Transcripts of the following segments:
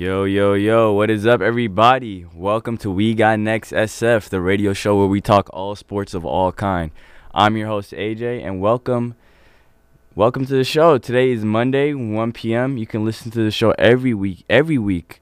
Yo, yo, yo, what is up, everybody? Welcome to We Got Next SF, the radio show where we talk all sports of all kind. I'm your host, AJ, and welcome. Welcome to the show. Today is Monday, 1 p.m. You can listen to the show every week, every week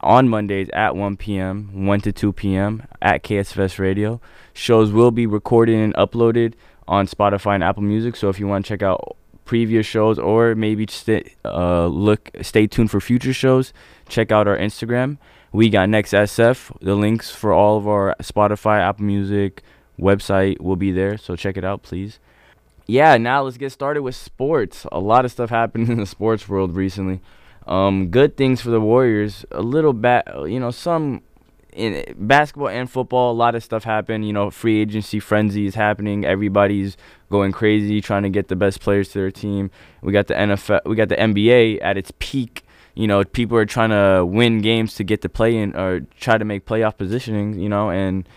on Mondays at 1 p.m., 1 to 2 p.m. at KSFS Radio. Shows will be recorded and uploaded on Spotify and Apple Music. So if you want to check out previous shows or maybe stay, uh, look, stay tuned for future shows, check out our Instagram. We got next SF. The links for all of our Spotify, Apple Music, website will be there. So check it out, please. Yeah, now let's get started with sports. A lot of stuff happened in the sports world recently. Um, good things for the Warriors. A little bad, you know, some in basketball and football. A lot of stuff happened. You know, free agency frenzy is happening. Everybody's going crazy trying to get the best players to their team. We got the NFL. We got the NBA at its peak you know, people are trying to win games to get to play in or try to make playoff positioning, you know, and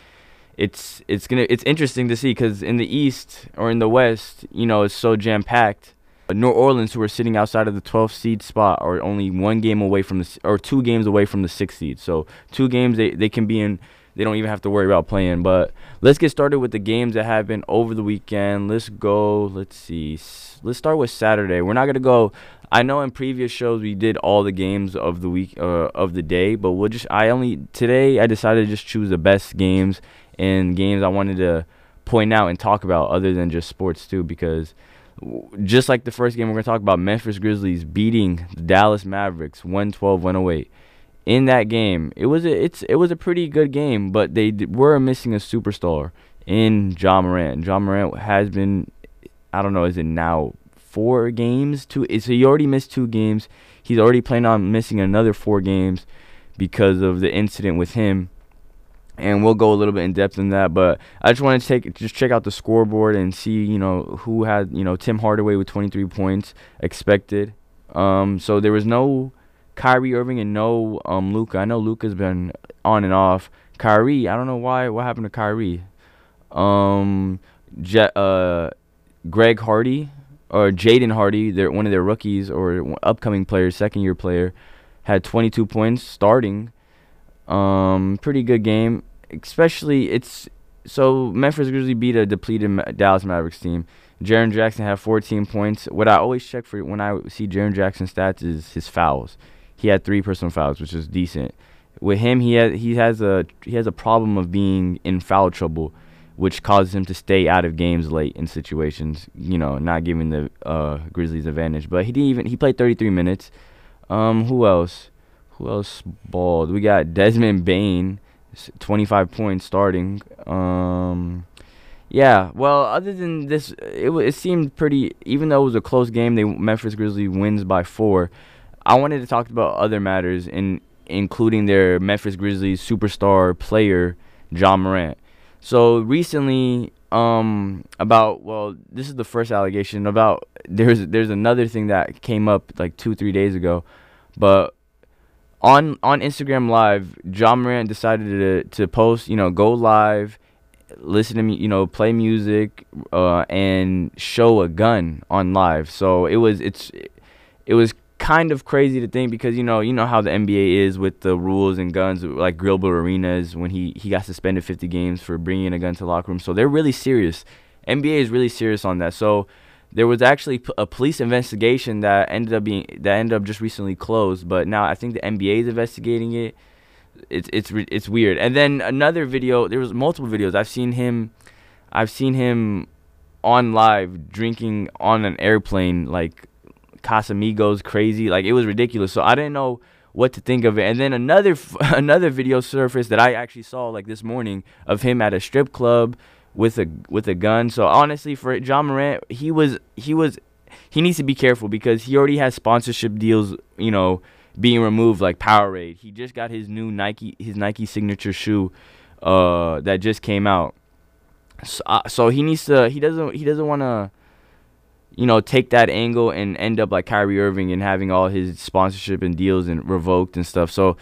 it's it's gonna it's interesting to see because in the East or in the West, you know, it's so jam packed. New Orleans, who are sitting outside of the 12th seed spot, are only one game away from the or two games away from the sixth seed. So two games they they can be in. They don't even have to worry about playing. But let's get started with the games that happened over the weekend. Let's go. Let's see. Let's start with Saturday. We're not gonna go I know in previous shows we did all the games of the week uh, of the day, but we'll just I only today I decided to just choose the best games and games I wanted to point out and talk about other than just sports too because just like the first game we're going to talk about Memphis Grizzlies beating the Dallas Mavericks 112-108. In that game, it was a, it's it was a pretty good game, but they d- were missing a superstar in Ja Morant. Ja Morant has been I don't know, is it now four games. Two, so he already missed two games. He's already planning on missing another four games because of the incident with him. And we'll go a little bit in depth in that, but I just want to take just check out the scoreboard and see, you know, who had, you know, Tim Hardaway with 23 points expected. Um, so there was no Kyrie Irving and no um Luka. I know Luka's been on and off. Kyrie, I don't know why. What happened to Kyrie? Um, Je- uh, Greg Hardy or Jaden Hardy, their one of their rookies or upcoming players, second year player, had 22 points starting. Um, pretty good game, especially it's so Memphis Grizzlies beat a depleted Dallas Mavericks team. Jaren Jackson had 14 points. What I always check for when I see Jaren Jackson stats is his fouls. He had three personal fouls, which is decent. With him, he has he has a he has a problem of being in foul trouble which causes him to stay out of games late in situations, you know, not giving the uh, Grizzlies advantage. But he didn't even he played 33 minutes. Um, who else? Who else balled? We got Desmond Bane, 25 points starting. Um, yeah. Well, other than this, it it seemed pretty. Even though it was a close game, they Memphis Grizzlies wins by four. I wanted to talk about other matters, in including their Memphis Grizzlies superstar player Ja Morant. So recently, um, about well, this is the first allegation about there's there's another thing that came up like two three days ago, but on on Instagram Live, Ja Morant decided to to post, you know, go live, listen to me, you know, play music, uh, and show a gun on live. So it was it's it was kind of crazy to think because you know you know how the NBA is with the rules and guns like Gilbert Arenas when he he got suspended 50 games for bringing a gun to the locker room. So they're really serious. NBA is really serious on that. So there was actually a police investigation that ended up being that ended up just recently closed but now I think the NBA is investigating it it's it's it's weird and then another video there was multiple videos I've seen him I've seen him on live drinking on an airplane like Casamigos crazy. Like it was ridiculous. So I didn't know what to think of it. And then another another video surfaced that I actually saw like this morning of him at a strip club with a with a gun. So honestly, for Ja Morant, he was he was he needs to be careful because he already has sponsorship deals. You know, being removed like Powerade. He just got his new Nike his Nike signature shoe uh that just came out. So, uh, so he needs to he doesn't he doesn't want to you know, take that angle and end up like Kyrie Irving and having all his sponsorship and deals and revoked and stuff. So,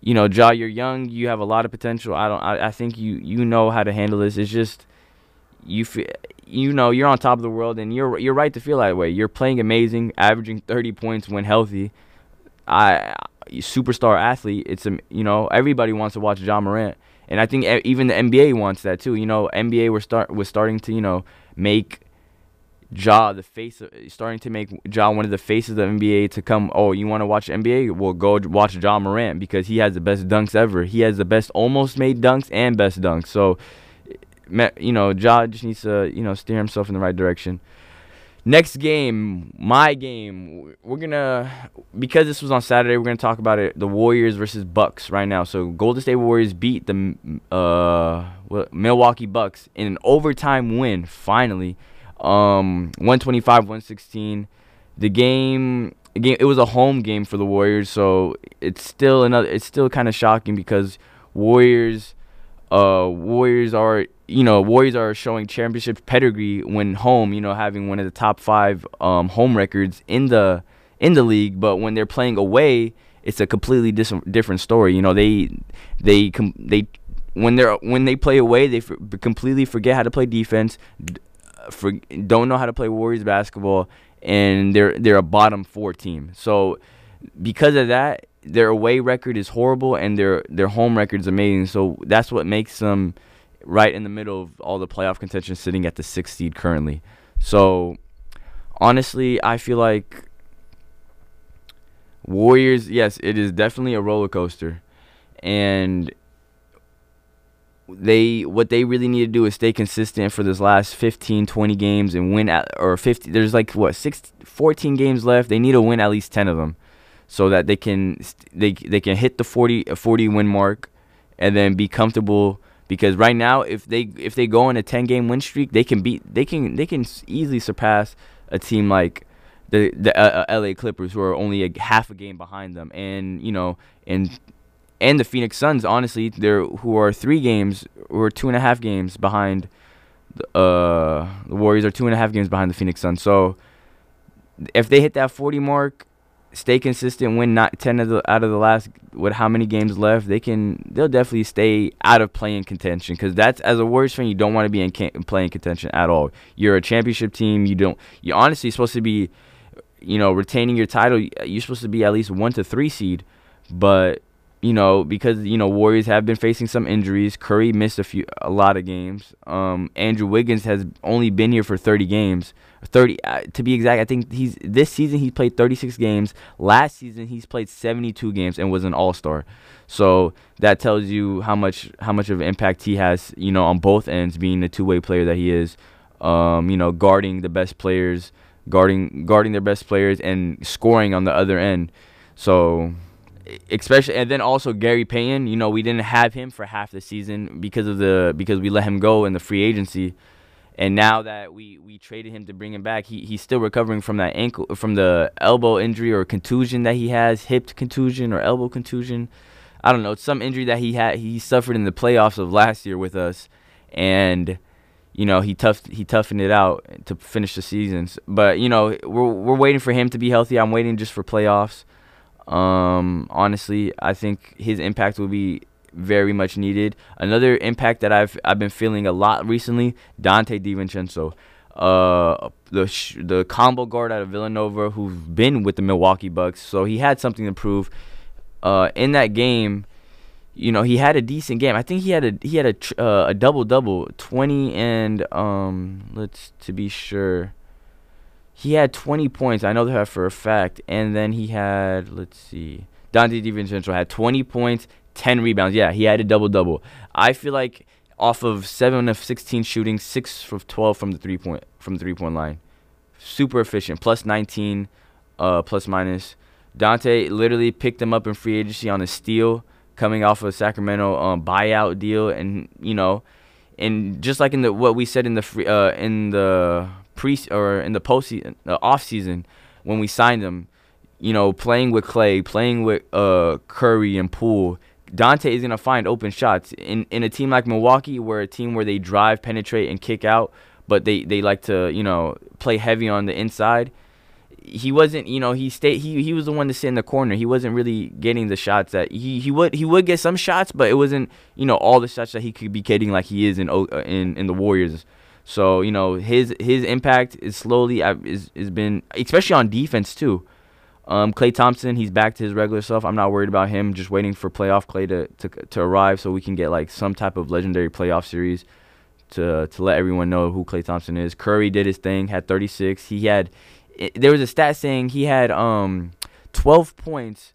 you know, Ja, you're young, you have a lot of potential. I don't, I, I think you you know how to handle this. It's just you feel, you know, you're on top of the world, and you're you're right to feel that way. You're playing amazing, averaging 30 points when healthy. I superstar athlete. It's a you know everybody wants to watch Ja Morant, and I think even the NBA wants that too. You know, NBA was start was starting to you know make Ja the face, of, starting to make Ja one of the faces of the NBA to come. Oh, you want to watch NBA? Well, go watch Ja Morant because he has the best dunks ever. He has the best almost made dunks and best dunks. So, you know, Ja just needs to you know steer himself in the right direction. Next game, my game. We're gonna because this was on Saturday. We're gonna talk about it. The Warriors versus Bucks right now. So Golden State Warriors beat the uh, Milwaukee Bucks in an overtime win. Finally, um, 125, 116. The game, game, it was a home game for the Warriors, so it's still another. It's still kind of shocking because Warriors, uh, Warriors are you know Warriors are showing championship pedigree when home. You know, having one of the top five um, home records in the in the league, but when they're playing away, it's a completely dis- different story. You know, they they com- they when they're when they play away, they f- completely forget how to play defense for don't know how to play Warriors basketball, and they're they're a bottom four team. So because of that, their away record is horrible, and their their home record is amazing. So that's what makes them right in the middle of all the playoff contention, sitting at the sixth seed currently. So honestly, I feel like Warriors. Yes, it is definitely a roller coaster, and they what they really need to do is stay consistent for this last 15 20 games and win at, or 50 there's like what 6 14 games left they need to win at least 10 of them so that they can they they can hit the 40 40 win mark and then be comfortable because right now if they if they go on a 10 game win streak they can beat they can they can easily surpass a team like the the uh, uh LA Clippers who are only a half a game behind them and you know and and the Phoenix Suns, honestly, they're who are three games or two and a half games behind. the, Uh, the Warriors are two and a half games behind the Phoenix Suns. So if they hit that 40 mark, stay consistent, win not 10 of the out of the last with how many games left, they can they'll definitely stay out of playing contention because that's as a Warriors fan, you don't want to be in can- playing contention at all. You're a championship team. You don't. You honestly supposed to be, you know, retaining your title. You're supposed to be at least one to three seed, but you know, because you know Warriors have been facing some injuries. Curry missed a few, a lot of games. Um, Andrew Wiggins has only been here for 30 games. 30 uh, to be exact. I think he's this season he's played 36 games. Last season he's played 72 games and was an All Star. So that tells you how much how much of impact he has. You know, on both ends, being the two way player that he is. Um, you know, guarding the best players, guarding guarding their best players, and scoring on the other end. So especially and then also Gary Payton, you know, we didn't have him for half the season because of the because we let him go in the free agency. And now that we, we traded him to bring him back, he, he's still recovering from that ankle from the elbow injury or contusion that he has, hip contusion or elbow contusion. I don't know, it's some injury that he had he suffered in the playoffs of last year with us and you know, he tough he toughened it out to finish the seasons. But, you know, we're we're waiting for him to be healthy. I'm waiting just for playoffs. Um, honestly, I think his impact will be very much needed. Another impact that I've I've been feeling a lot recently, Donte DiVincenzo, uh, the sh- the combo guard out of Villanova, who's been with the Milwaukee Bucks, so he had something to prove. Uh, in that game, you know, he had a decent game. I think he had a he had a tr- uh, a double double, twenty and um, let's to be sure he had 20 points. I know that for a fact. And then he had, let's see, Donte DiVincenzo had 20 points, 10 rebounds. Yeah, he had a double double. I feel like off of seven of 16 shooting, six of 12 from the three point from the three point line, super efficient. Plus 19, uh, plus minus. Donte literally picked him up in free agency on a steal, coming off of a Sacramento um, buyout deal, and you know, and just like in the what we said in the free, uh, in the pre or in the post season, the off season when we signed him, you know, playing with Klay, playing with uh Curry and Poole, Donte is gonna find open shots in in a team like Milwaukee, where a team where they drive, penetrate, and kick out. but they they like to you know play heavy on the inside. He wasn't, you know, he stayed. He he was the one to sit in the corner. He wasn't really getting the shots that he he would he would get some shots, but it wasn't you know all the shots that he could be getting like he is in in in the Warriors. So you know his his impact is slowly is is been especially on defense too. Um, Klay Thompson, he's back to his regular self. I'm not worried about him. Just waiting for playoff Klay to, to to arrive so we can get like some type of legendary playoff series to to let everyone know who Klay Thompson is. Curry did his thing, had 36. He had there was a stat saying he had um 12 points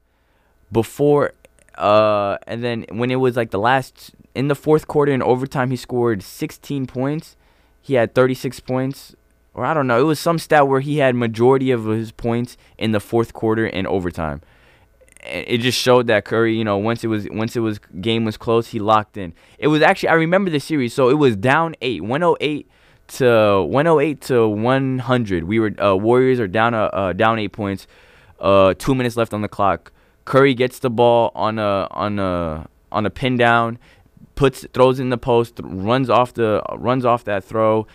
before uh and then when it was like the last in the fourth quarter in overtime he scored 16 points. He had 36 points or I don't know. It was some stat where he had majority of his points in the fourth quarter and overtime it just showed that Curry, you know, once it was once it was game was close, he locked in. It was actually I remember the series, so it was down eight, 108 to 108 to 100. We were uh, Warriors are down uh, uh, down eight points. Uh, two minutes left on the clock. Curry gets the ball on a on a on a pin down, puts throws in the post, runs off the runs off that throw,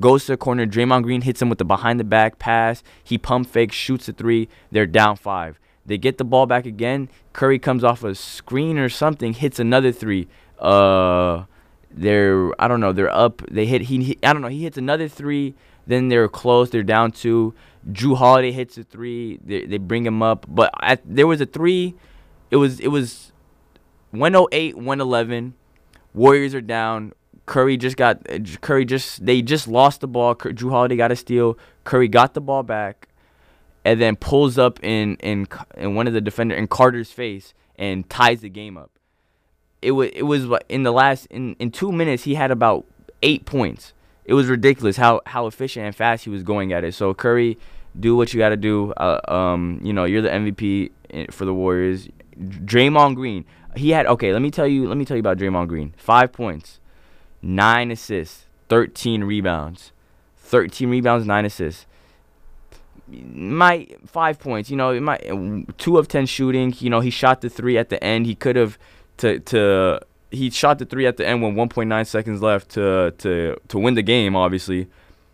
goes to the corner. Draymond Green hits him with the behind the back pass. He pump fakes, shoots a three. They're down five. They get the ball back again. Curry comes off a screen or something, hits another three. Uh, they're I don't know. They're up. They hit. He, he I don't know. He hits another three. Then they're close. They're down two. Jrue Holiday hits a three. They, they bring him up, but at, there was a three. It was it was 108, 111. Warriors are down. Curry just got Curry just they just lost the ball. Jrue Holiday got a steal. Curry got the ball back and then pulls up in in in one of the defender in Carter's face and ties the game up. It was it was in the last in in two minutes he had about eight points. It was ridiculous how how efficient and fast he was going at it. So Curry, do what you got to do. Uh, um, you know you're the MVP for the Warriors. Draymond Green, he had okay. Let me tell you. Let me tell you about Draymond Green. Five points, nine assists, thirteen rebounds, thirteen rebounds, nine assists my five points. You know, my two of ten shooting. You know, he shot the three at the end. He could have to to he shot the three at the end with 1.9 seconds left to to to win the game, obviously,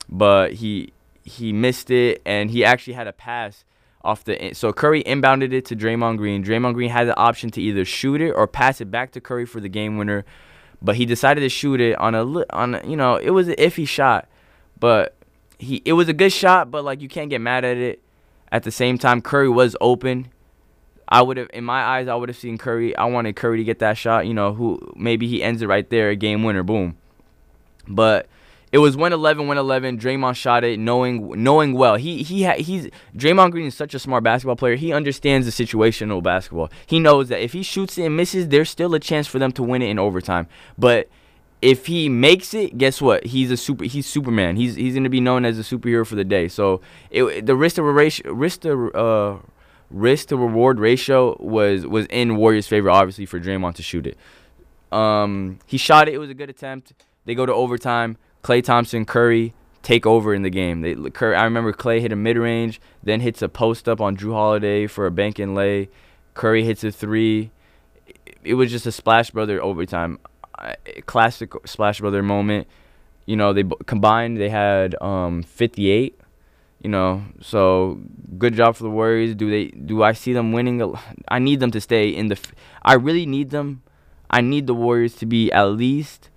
but he he missed it and he actually had a pass off the so Curry inbounded it to Draymond Green. Draymond Green had the option to either shoot it or pass it back to Curry for the game winner, but he decided to shoot it on a on a, you know it was an iffy shot, but he it was a good shot, but like you can't get mad at it. At the same time, Curry was open. I would have, in my eyes, I would have seen Curry. I wanted Curry to get that shot. You know, who maybe he ends it right there, a game winner, boom. But it was 111, 111. Draymond shot it, knowing knowing well. He he ha, he's Draymond Green is such a smart basketball player. He understands the situational basketball. He knows that if he shoots it and misses, there's still a chance for them to win it in overtime. But if he makes it, guess what? He's a super. He's Superman. He's he's gonna be known as a superhero for the day. So it, the risk to ratio, risk to uh, risk to reward ratio was was in Warriors' favor, obviously for Draymond to shoot it. Um, he shot it. It was a good attempt. They go to overtime. Klay Thompson, Curry take over in the game. They Curry, I remember Klay hit a mid range, then hits a post up on Jrue Holiday for a bank and lay. Curry hits a three. It was just a splash brother overtime classic Splash Brother moment. You know, they combined they had um 58. You know, so good job for the Warriors. Do they? Do I see them winning? I need them to stay in the. I really need them. I need the Warriors to be at least.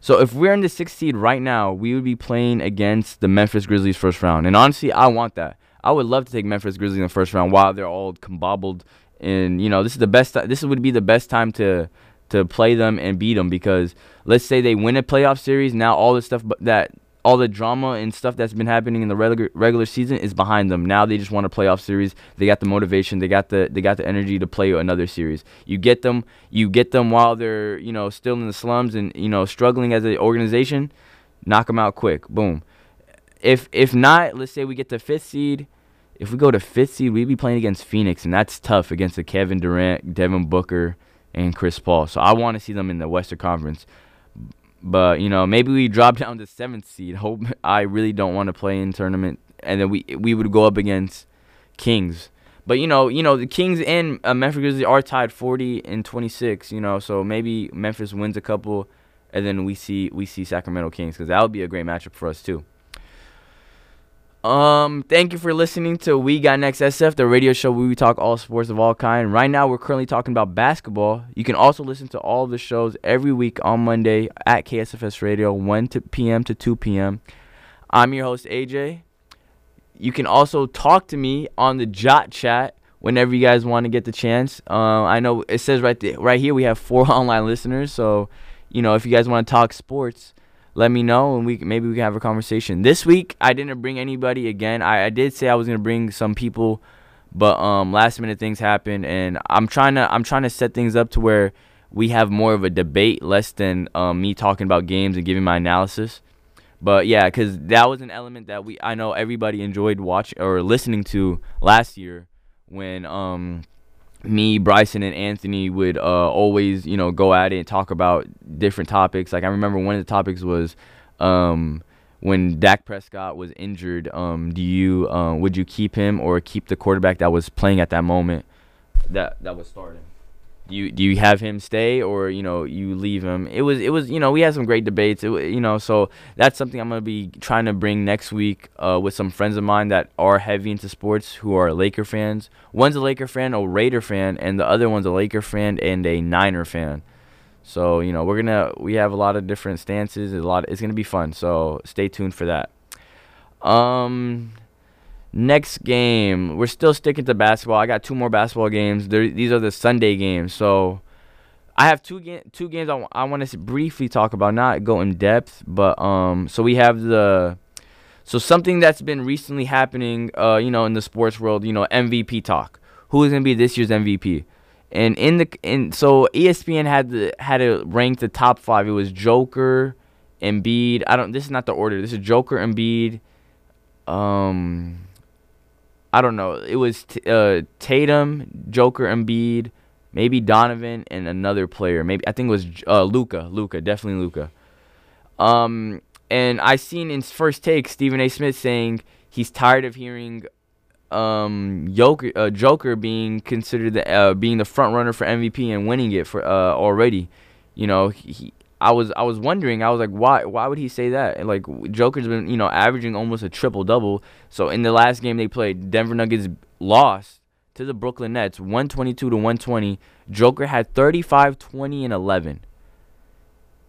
So if we're in the sixth seed right now, we would be playing against the Memphis Grizzlies first round. And honestly, I want that. I would love to take Memphis Grizzlies in the first round while they're all combobbled. And you know, this is the best. This would be the best time to to play them and beat them because let's say they win a playoff series, now all the stuff that all the drama and stuff that's been happening in the regular regular season is behind them. Now they just want a playoff series. They got the motivation. They got the they got the energy to play another series. You get them. You get them while they're you know still in the slums and you know struggling as an organization. Knock them out quick. Boom. If if not, let's say we get the fifth seed. If we go to fifth seed, we'd be playing against Phoenix, and that's tough against the Kevin Durant, Devin Booker, and Chris Paul. So I want to see them in the Western Conference. But you know, maybe we drop down to seventh seed. Hope I really don't want to play in tournament, and then we we would go up against Kings. But you know, you know the Kings and uh, Memphis Grizzlies are tied 40 and 26. You know, so maybe Memphis wins a couple, and then we see we see Sacramento Kings because that would be a great matchup for us too. Um, thank you for listening to We Got Next SF, the radio show where we talk all sports of all kind. Right now, we're currently talking about basketball. You can also listen to all the shows every week on Monday at KSFS Radio, 1 to p.m. to 2 p.m. I'm your host AJ. You can also talk to me on the Jot Chat whenever you guys want to get the chance. Uh, I know it says right there, right here we have four online listeners, so you know if you guys want to talk sports let me know and we maybe we can have a conversation. This week I didn't bring anybody again. I, I did say I was gonna bring some people, but um last minute things happened and I'm trying to I'm trying to set things up to where we have more of a debate less than um, me talking about games and giving my analysis. But yeah, because that was an element that we I know everybody enjoyed watching or listening to last year when um me, Bryson, and Anthony would uh, always, you know, go at it and talk about different topics. Like I remember one of the topics was um, when Dak Prescott was injured. Um, do you uh, would you keep him or keep the quarterback that was playing at that moment that that was starting? Do you do you have him stay or you know you leave him? It was it was you know we had some great debates. It, you know so that's something i'm going to be trying to bring next week uh, with some friends of mine that are heavy into sports who are laker fans. One's a laker fan a raider fan and the other one's a laker fan and a niner fan. So you know we're gonna we have a lot of different stances a lot it's gonna be fun. So stay tuned for that. Um Next game, we're still sticking to basketball. I got two more basketball games. They're, these are the Sunday games. So I have two ga- two games I, w- I want to briefly talk about, not go in depth, but um. So we have the so something that's been recently happening, uh, you know, in the sports world, you know, MVP talk. Who is gonna be this year's MVP? And in the in so ESPN had the had to rank the top five. It was Joker, Embiid. I don't. This is not the order. This is Joker, Embiid. Um, I don't know. It was t- uh, Tatum, Joker, Embiid, maybe Donovan, and another player. Maybe I think it was uh, Luca. Luka, definitely Luka. Um, and I seen in first take Stephen A. Smith saying he's tired of hearing um Joker, uh, Joker being considered the uh, being the front runner for MVP and winning it for uh, already. You know, he, I was I was wondering. I was like, why why would he say that? and like Joker's been you know averaging almost a triple double. So in the last game they played, Denver Nuggets lost to the Brooklyn Nets, 122 to 120. Joker had 35, 20, and 11.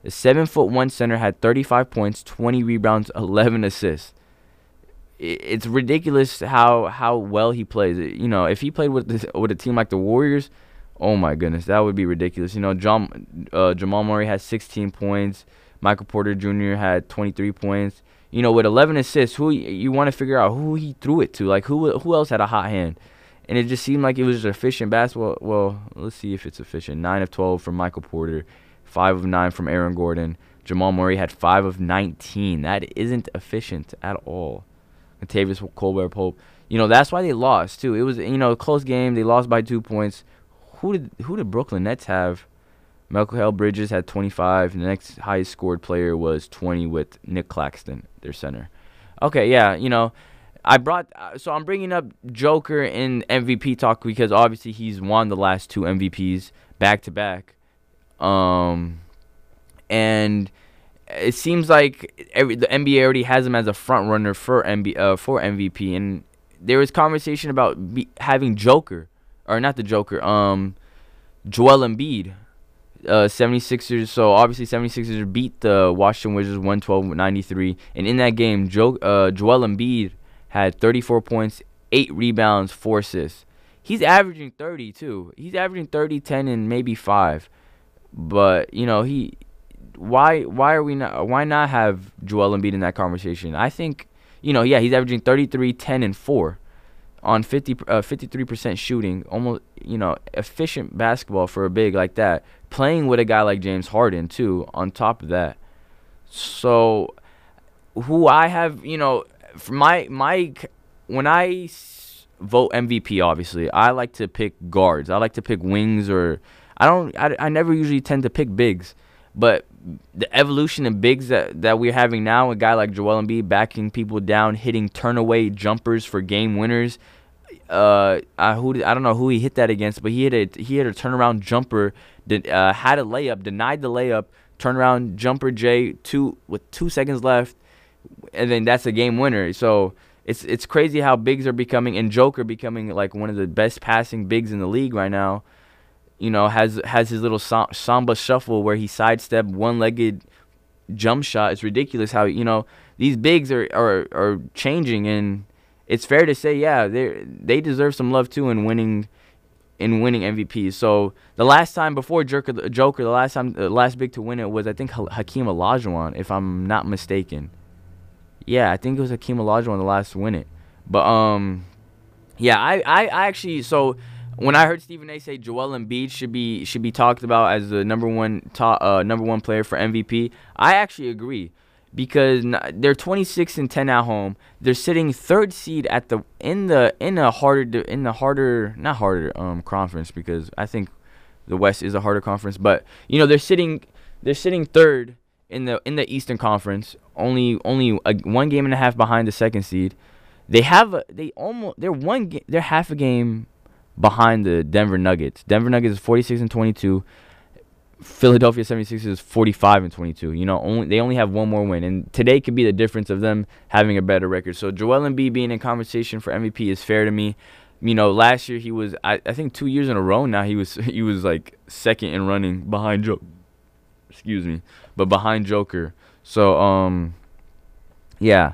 The seven foot one center had 35 points, 20 rebounds, 11 assists. It's ridiculous how how well he plays. You know, if he played with this, with a team like the Warriors Oh my goodness, that would be ridiculous. You know, John, uh, Jamal Murray had 16 points. Michael Porter Jr. had 23 points. You know, with 11 assists, who you want to figure out who he threw it to? Like who who else had a hot hand? And it just seemed like it was efficient basketball. Well, let's see if it's efficient. Nine of 12 from Michael Porter, five of nine from Aaron Gordon. Jamal Murray had five of 19. That isn't efficient at all. Kentavious Caldwell-Pope. You know, that's why they lost too. It was you know a close game. They lost by two points who did who did Brooklyn Nets have? Mikal Bridges had 25. The next highest scored player was 20 with Nic Claxton, their center. Okay, yeah, you know, I brought uh, so I'm bringing up Joker in MVP talk because obviously he's won the last two MVPs back to back. Um and it seems like every the NBA already has him as a front runner for MB, uh, for MVP and there was conversation about be, having Joker or not the Joker, um, Joel Embiid. Uh, 76ers. So obviously 76ers beat the Washington Wizards 112-93, and in that game, Joe, uh, Joel Embiid had 34 points, eight rebounds, four assists. He's averaging 30 too. He's averaging 30, 10, and maybe five. But you know he, why why are we not why not have Joel Embiid in that conversation? I think you know yeah he's averaging 33, 10, and four on 50 uh, 53% shooting, almost you know efficient basketball for a big like that. Playing with a guy like James Harden too. On top of that, so who I have you know my my when I vote MVP, obviously I like to pick guards. I like to pick wings or I don't. I, I never usually tend to pick bigs, but the evolution in bigs that, that we're having now, a guy like Joel Embiid backing people down, hitting turnaway jumpers for game winners. Uh, I who did, I don't know who he hit that against, but he hit a he hit a turnaround jumper, did, uh, had a layup, denied the layup turnaround jumper J two with two seconds left, and then that's a game winner. So it's it's crazy how bigs are becoming and Joker becoming like one of the best passing bigs in the league right now. You know, has has his little samba shuffle where he sidestep one-legged jump shot. It's ridiculous how you know these bigs are are, are changing, and it's fair to say, yeah, they they deserve some love too in winning in winning MVPs. So the last time before Joker, Joker, the last time, the last big to win it was I think Hakeem Olajuwon, if I'm not mistaken. Yeah, I think it was Hakeem Olajuwon the last to win it. But um, yeah, I, I, I actually so when I heard Stephen A. say Joel Embiid should be should be talked about as the number one uh, number one player for MVP, I actually agree because they're 26 and 10 at home. They're sitting third seed at the in the in a harder in the harder not harder um conference because I think the West is a harder conference, but you know they're sitting they're sitting third in the in the Eastern Conference, only only a, one game and a half behind the second seed. They have a, they almost they're one they're half a game behind the Denver Nuggets. Denver Nuggets is 46 and 22. Philadelphia 76ers is 45 and 22. You know, only they only have one more win, and today could be the difference of them having a better record. So Joel Embiid being in conversation for MVP is fair to me. You know, last year he was I, I think two years in a row now he was he was like second in running behind Joe. Excuse me, but behind Joker. So um, yeah.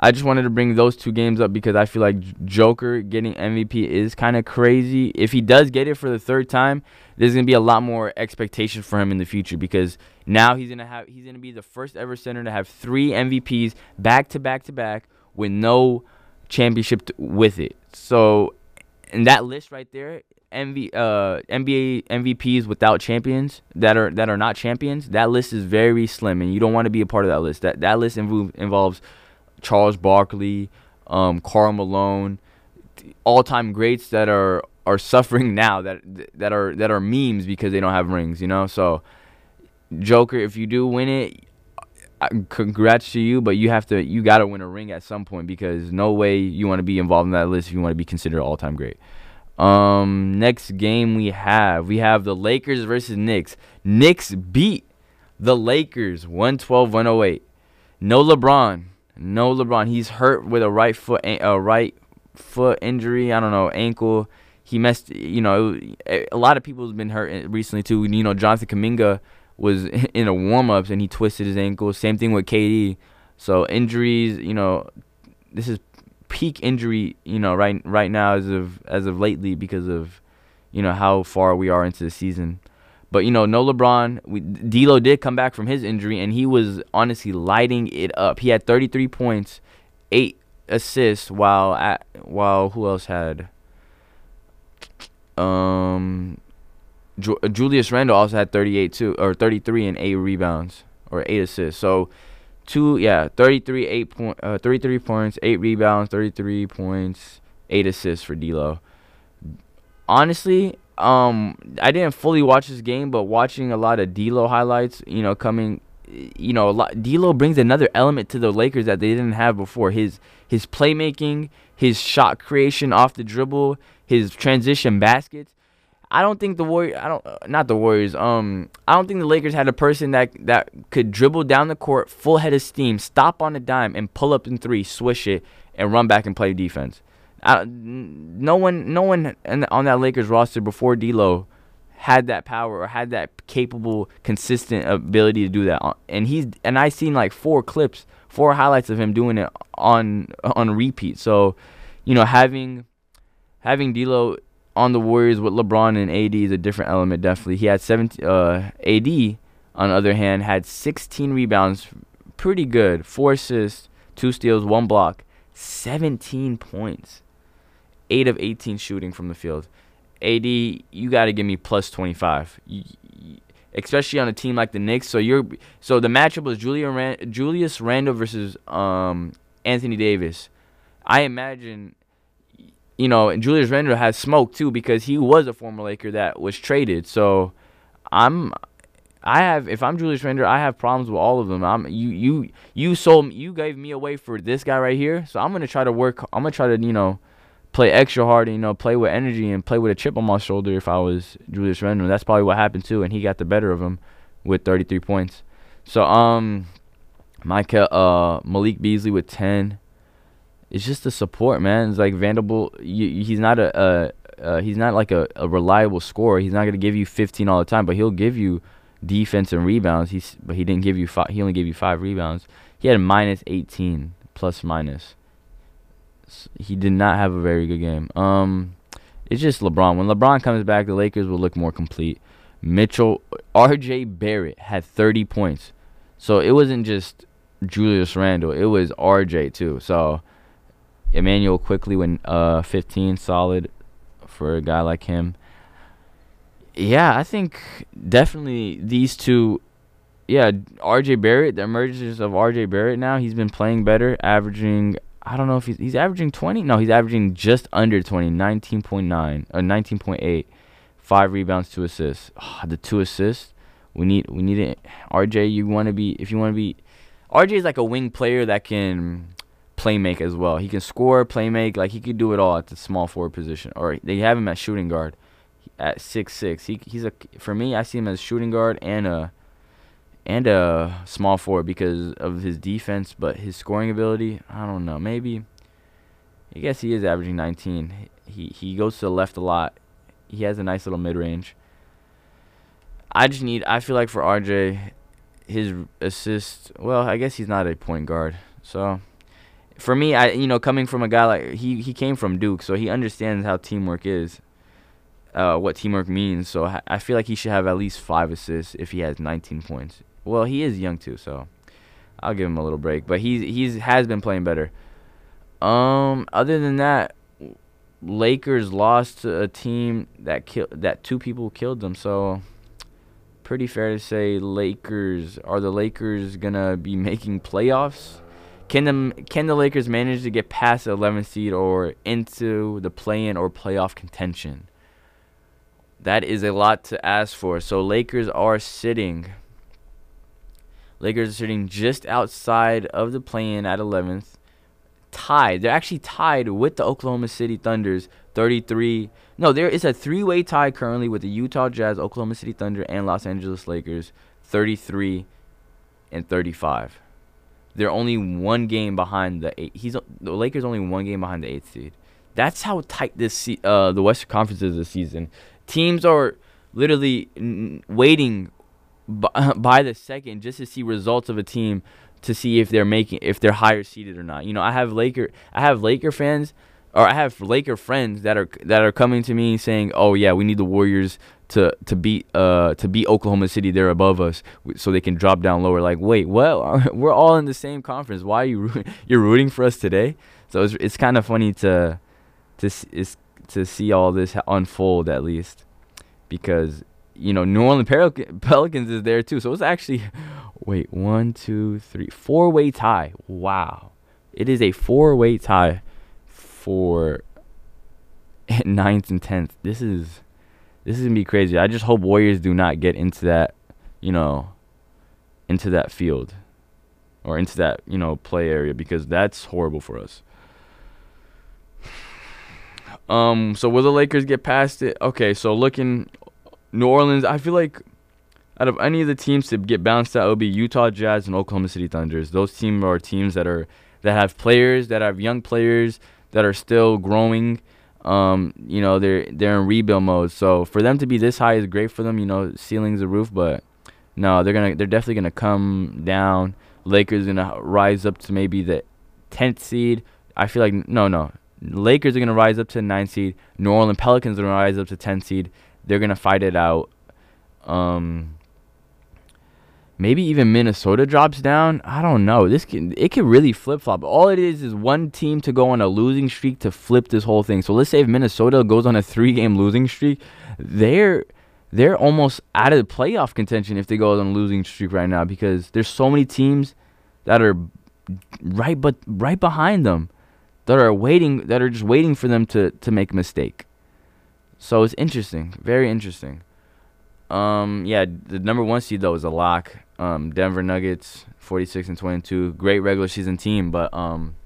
I just wanted to bring those two games up because I feel like Joker getting MVP is kind of crazy. If he does get it for the third time, there's gonna be a lot more expectation for him in the future because now he's gonna have he's gonna be the first ever center to have three MVPs back to back to back with no championship t- with it. So, in that list right there, MV uh NBA MVPs without champions that are that are not champions, that list is very slim, and you don't want to be a part of that list. That that list inv- involves Charles Barkley, um, Karl Malone, all time greats that are are suffering now that that are that are memes because they don't have rings, you know. So Joker, if you do win it, congrats to you, but you have to you got to win a ring at some point because no way you want to be involved in that list if you want to be considered all time great. Um, next game we have we have the Lakers versus Knicks. Knicks beat the Lakers 112-108. No LeBron, no LeBron. He's hurt with a right foot a right foot injury. I don't know ankle he messed. You know, a lot of people have been hurt recently too. You know, Jonathan Kuminga was in a warm ups and he twisted his ankle. Same thing with KD. So injuries. You know, this is peak injury. You know, right right now as of as of lately because of you know how far we are into the season. But you know, no LeBron. D'Lo did come back from his injury, and he was honestly lighting it up. He had 33 points, eight assists, while at while who else had? Um, Ju- Julius Randle also had 38 too, or 33 and eight rebounds or eight assists. So two, yeah, 33 eight point, uh, 33 points, eight rebounds, 33 points, eight assists for D'Lo. Honestly, um, I didn't fully watch this game, but watching a lot of D'Lo highlights, you know, coming, you know, a lot. D'Lo brings another element to the Lakers that they didn't have before. His his playmaking, his shot creation off the dribble, his transition baskets. I don't think the Warriors, I don't, uh, not the Warriors. Um, I don't think the Lakers had a person that that could dribble down the court, full head of steam, stop on a dime, and pull up in three, swish it, and run back and play defense. No one, no one on that Lakers roster before D'Lo had that power or had that capable, consistent ability to do that. Uh, and he's and I seen like four clips, four highlights of him doing it on on repeat. So, you know, having having D'Lo on the Warriors with LeBron and AD is a different element. Definitely, he had 17. Uh, AD on the other hand had 16 rebounds, pretty good. Four assists, two steals, one block, 17 points, eight of 18 shooting from the field. AD, you got to give me plus 25. especially on a team like the Knicks. So you're so the matchup was Julia Rand, Julius Randle versus um, Anthony Davis. I imagine you know, and Julius Randle has smoke too because he was a former Laker that was traded. So I'm I have if I'm Julius Randle, I have problems with all of them. I'm you you you sold you gave me away for this guy right here. So I'm gonna try to work I'm gonna try to, you know, play extra hard and, you know, play with energy and play with a chip on my shoulder if I was Julius Randle. That's probably what happened too, and he got the better of him with 33 points. So um, Micah uh Malik Beasley with 10. It's just the support, man. It's like Vanderbilt. You, he's not a, a uh, he's not like a, a reliable scorer. He's not gonna give you 15 all the time, but he'll give you defense and rebounds. He's but he didn't give you five. He only gave you five rebounds. He had minus 18 plus minus. He did not have a very good game. Um, it's just LeBron. When LeBron comes back, the Lakers will look more complete. Mitchell, R.J. Barrett had 30 points, so it wasn't just Julius Randle. It was R.J. too. So Immanuel Quickley went uh 15 solid for a guy like him. Yeah, I think definitely these two. Yeah, RJ Barrett, the emergence of RJ Barrett now, he's been playing better, averaging, I don't know if he's, he's averaging 20. No, he's averaging just under 20, 19.9, or uh, 19.8. Five rebounds, two assists. Oh, the two assists, we need, we need it. RJ, you want to be, if you want to be, RJ is like a wing player that can play make as well. He can score, play make, like he could do it all at the small forward position. Or they have him at shooting guard at six six. He he's a for me. I see him as shooting guard and a and a small forward because of his defense, but his scoring ability, I don't know. Maybe I guess he is averaging 19. He he goes to the left a lot. He has a nice little mid range. I just need. I feel like for RJ, his assist. Well, I guess he's not a point guard, so for me, I you know coming from a guy like he he came from Duke, so he understands how teamwork is, uh, what teamwork means. So I feel like he should have at least five assists if he has 19 points. Well, he is young too, so I'll give him a little break. But he's he's has been playing better. Um, other than that, Lakers lost to a team that killed that two people killed them. So pretty fair to say Lakers are the Lakers gonna be making playoffs. Can the can the Lakers manage to get past the 11th seed or into the play-in or playoff contention? That is a lot to ask for. So Lakers are sitting. Lakers are sitting just outside of the play-in at 11th, tied. They're actually tied with the Oklahoma City Thunders, 33. No, there is a three-way tie currently with the Utah Jazz, Oklahoma City Thunder, and Los Angeles Lakers, 33 and 35. They're only one game behind the eight. He's the Lakers only one game behind the eighth seed. That's how tight this uh the Western Conference is this season. Teams are literally waiting by the second just to see results of a team to see if they're making if they're higher seeded or not. You know, I have Laker I have Laker fans or I have Laker friends that are that are coming to me saying, "Oh yeah, we need the Warriors to to beat uh to beat Oklahoma City. They're above us, so they can drop down lower." Like, wait, well, we're all in the same conference. Why are you you're rooting for us today? So it's it's kind of funny to to is to see all this unfold at least because you know New Orleans Pelicans is there too. So it's actually wait one two three four way tie. Wow, it is a four way tie for ninth and tenth. This is this is gonna be crazy. I just hope Warriors do not get into that, you know, into that field or into that you know play area because that's horrible for us. Um, so will the Lakers get past it? Okay, so looking New Orleans, I feel like out of any of the teams to get bounced out, it would be Utah Jazz and Oklahoma City Thunders. Those teams are teams that are that have players that have young players that are still growing. Um, you know, they're they're in rebuild mode. So for them to be this high is great for them. You know, ceiling's the roof, but no, they're gonna they're definitely gonna come down. Lakers gonna rise up to maybe the tenth seed. I feel like no, no. Lakers are gonna rise up to ninth seed. New Orleans Pelicans are gonna rise up to tenth seed. They're gonna fight it out. Um, maybe even Minnesota drops down. I don't know. This can it can really flip flop. All it is is one team to go on a losing streak to flip this whole thing. So let's say if Minnesota goes on a three game losing streak, they're they're almost out of the playoff contention if they go on a losing streak right now because there's so many teams that are right but right behind them that are waiting that are just waiting for them to to make a mistake. So it's interesting, very interesting. Um, yeah, the number one seed though is a lock. Um, Denver Nuggets, 46 and 22, great regular season team, but um,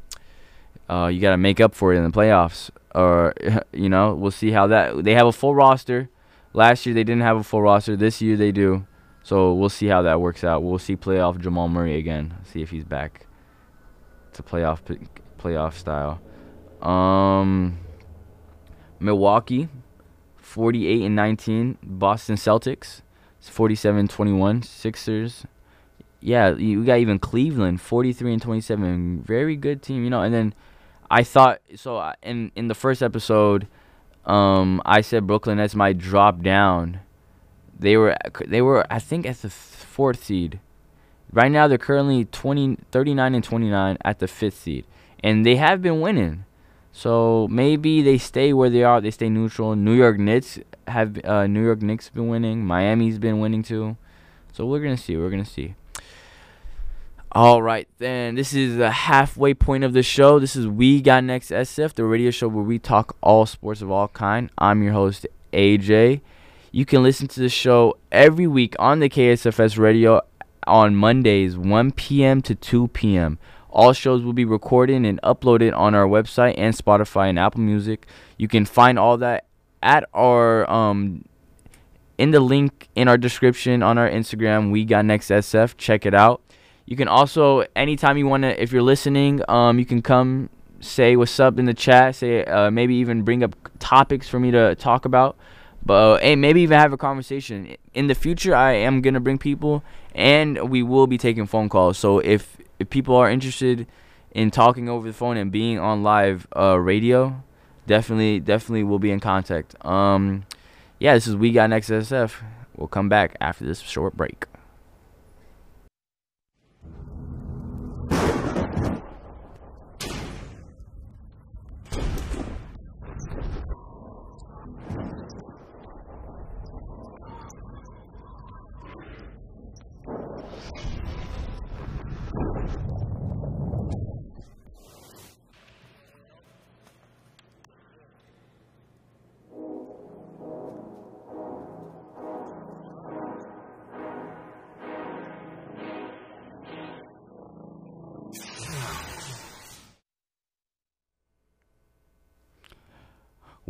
uh, you got to make up for it in the playoffs. Or you know, we'll see how that. They have a full roster. Last year they didn't have a full roster. This year they do. So we'll see how that works out. We'll see playoff Jamal Murray again. See if he's back to playoff playoff style. Um, Milwaukee, 48 and 19. Boston Celtics, 47-21. Sixers. Yeah, you got even Cleveland, 43 and 27. Very good team, you know. And then I thought so in in the first episode, um, I said Brooklyn Nets might drop down they were they were I think at the fourth seed. Right now they're currently 20 39 and 29 at the 5th seed and they have been winning. So maybe they stay where they are. They stay neutral. New York Knicks have uh, New York Knicks been winning. Miami's been winning too. So we're gonna see. We're gonna see. All right, then. This is the halfway point of the show. This is We Got Next SF, the radio show where we talk all sports of all kind. I'm your host AJ. You can listen to the show every week on the KSFS radio on Mondays, 1 p.m. to 2 p.m. All shows will be recorded and uploaded on our website and Spotify and Apple Music. You can find all that at our um in the link in our description on our Instagram. We got next SF. Check it out. You can also anytime you want to, if you're listening, um, you can come say what's up in the chat. Say uh, maybe even bring up topics for me to talk about. But uh, and maybe even have a conversation. In the future, I am gonna bring people, and we will be taking phone calls. So if if people are interested in talking over the phone and being on live uh, radio, definitely definitely we'll be in contact. Um, yeah, this is we got next SF. We'll come back after this short break.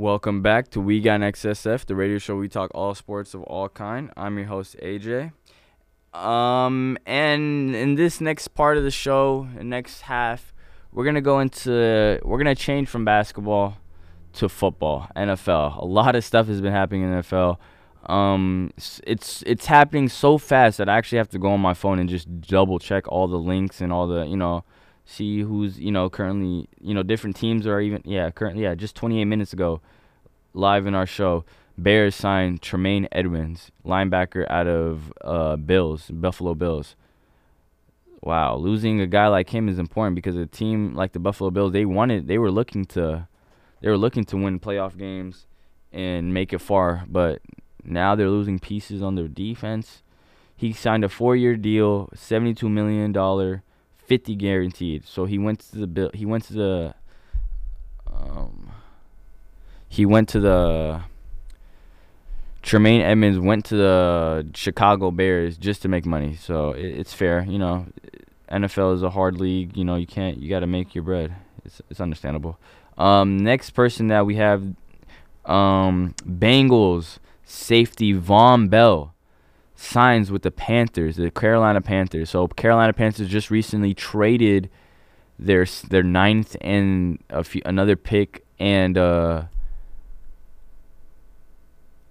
Welcome back to We Got Next SF, the radio show we talk all sports of all kind. I'm your host AJ. Um, and in this next part of the show, the next half, we're gonna go into we're gonna change from basketball to football, NFL. A lot of stuff has been happening in NFL. Um, it's it's happening so fast that I actually have to go on my phone and just double check all the links and all the you know see who's you know currently you know different teams are even yeah currently yeah just 28 minutes ago live in our show bears signed tremaine edmunds linebacker out of uh bills buffalo bills. Wow losing a guy like him is important because a team like the buffalo bills they wanted they were looking to they were looking to win playoff games and make it far but now they're losing pieces on their defense. He signed a four-year deal 72 million dollar 50 guaranteed. So he went to the bill. He went to the. Um, he went to the. Tremaine Edmunds went to the Chicago Bears just to make money. So it, it's fair, you know. NFL is a hard league. You know, you can't. You got to make your bread. It's it's understandable. Um, next person that we have, um, Bengals safety Vonn Bell signs with the Panthers, the Carolina Panthers. So Carolina Panthers just recently traded their their ninth and a few, another pick and uh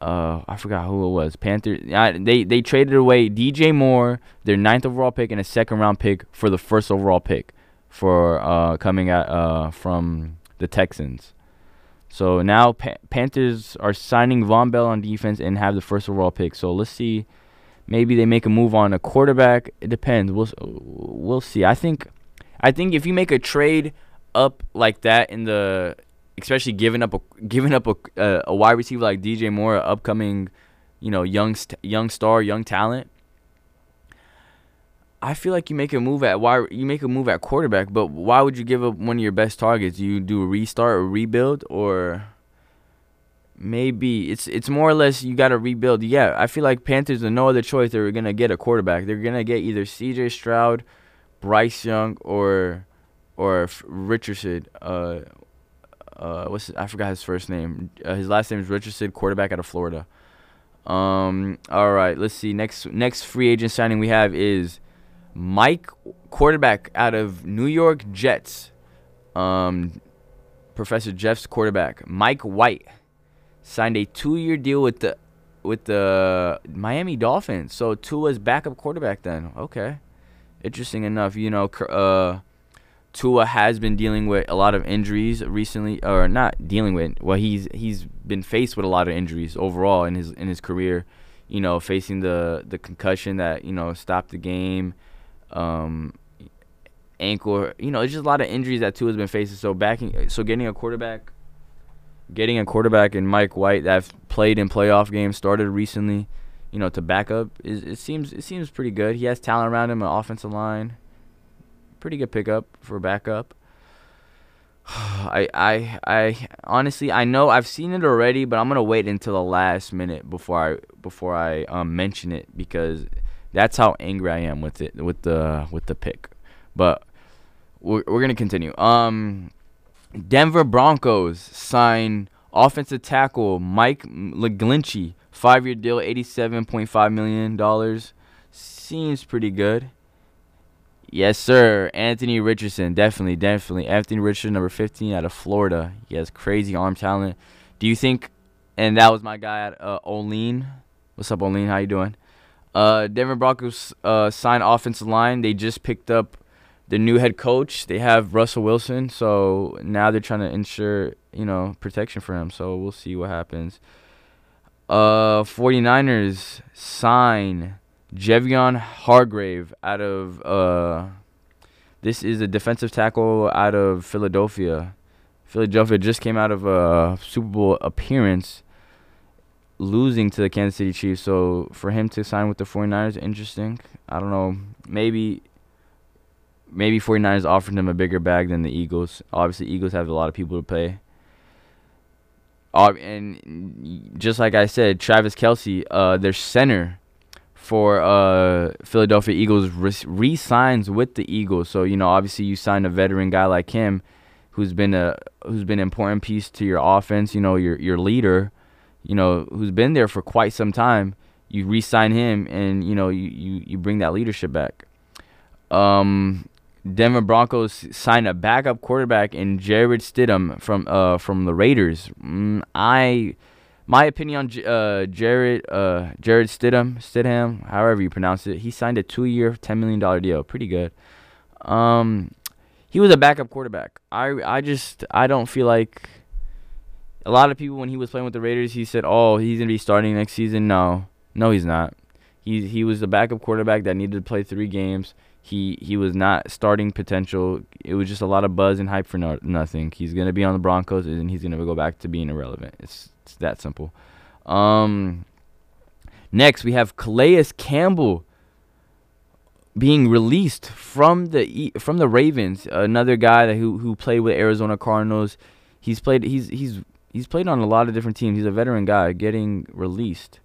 uh I forgot who it was. Panthers. They they traded away DJ Moore, their ninth overall pick, and a second round pick for the first overall pick for uh coming at uh from the Texans. So now pa- Panthers are signing Vonn Bell on defense and have the first overall pick. So let's see Maybe they make a move on a quarterback. It depends. We'll we'll see. I think I think if you make a trade up like that in the especially giving up a giving up a a, wide receiver like DJ Moore, upcoming, you know, young young star, young talent. I feel like you make a move at why you make a move at quarterback, but why would you give up one of your best targets? You do a restart or rebuild or maybe it's it's more or less you got to rebuild. Yeah, I feel like Panthers have no other choice. They're gonna get a quarterback. They're gonna get either C.J. Stroud, Bryce Young, or or Richardson. Uh, uh, what's his, I forgot his first name. Uh, his last name is Richardson, quarterback out of Florida. Um, all right, let's see. Next next free agent signing we have is Mike quarterback out of New York Jets. Um, Professor Jeff's quarterback, Mike White, signed a two-year deal with the with the Miami Dolphins. So Tua's backup quarterback then. Okay. Interesting enough, you know, uh Tua has been dealing with a lot of injuries recently, or not dealing with. Well, he's he's been faced with a lot of injuries overall in his in his career. You know, facing the the concussion that you know stopped the game, um, ankle. You know, it's just a lot of injuries that Tua's been facing. So backing, so getting a quarterback, getting a quarterback in Mike White that played in playoff games, started recently. You know, to back up, is it seems it seems pretty good. He has talent around him, an offensive line pretty good pickup for backup. I I I honestly I know I've seen it already, but I'm gonna wait until the last minute before I before I um, mention it because that's how angry I am with it with the with the pick. But we're we're gonna continue. Um, Denver Broncos sign offensive tackle Mike McGlinchey, five year deal, eighty seven point five million dollars. Seems pretty good. Yes, sir. Anthony Richardson. Definitely, definitely. Anthony Richardson, number 15 out of Florida. He has crazy arm talent. Do you think, and that was my guy at uh, Olean. What's up, Olean? How you doing? Uh, Denver Broncos uh, signed offensive line. They just picked up the new head coach. They have Russell Wilson, so now they're trying to ensure, you know, protection for him. So we'll see what happens. Uh, 49ers sign Javon Hargrave out of uh, this is a defensive tackle out of Philadelphia. Philadelphia just came out of a Super Bowl appearance losing to the Kansas City Chiefs. So for him to sign with the 49ers, interesting. I don't know. Maybe maybe 49ers offered him a bigger bag than the Eagles. Obviously, Eagles have a lot of people to pay. Uh, and just like I said, Travis Kelce, uh, their center for uh, Philadelphia Eagles re signs with the Eagles. So you know, obviously, you sign a veteran guy like him, who's been a who's been an important piece to your offense. You know, your your leader, you know, who's been there for quite some time. You re-sign him, and you know, you you, you bring that leadership back. Um, Denver Broncos sign a backup quarterback in Jarrett Stidham from uh from the Raiders. Mm, I my opinion on uh, Jarrett uh, Jarrett Stidham, Stidham, however you pronounce it, he signed a two-year, ten million dollar deal. Pretty good. Um, he was a backup quarterback. I I just I don't feel like a lot of people when he was playing with the Raiders, he said, "Oh, he's gonna be starting next season." No, no, he's not. He he was a backup quarterback that needed to play three games. He he was not starting potential. It was just a lot of buzz and hype for no, nothing. He's gonna be on the Broncos and he's gonna go back to being irrelevant. It's it's that simple. Um, next, we have Calais Campbell being released from the from the Ravens. Another guy that who who played with Arizona Cardinals. He's played he's he's he's played on a lot of different teams. He's a veteran guy getting released.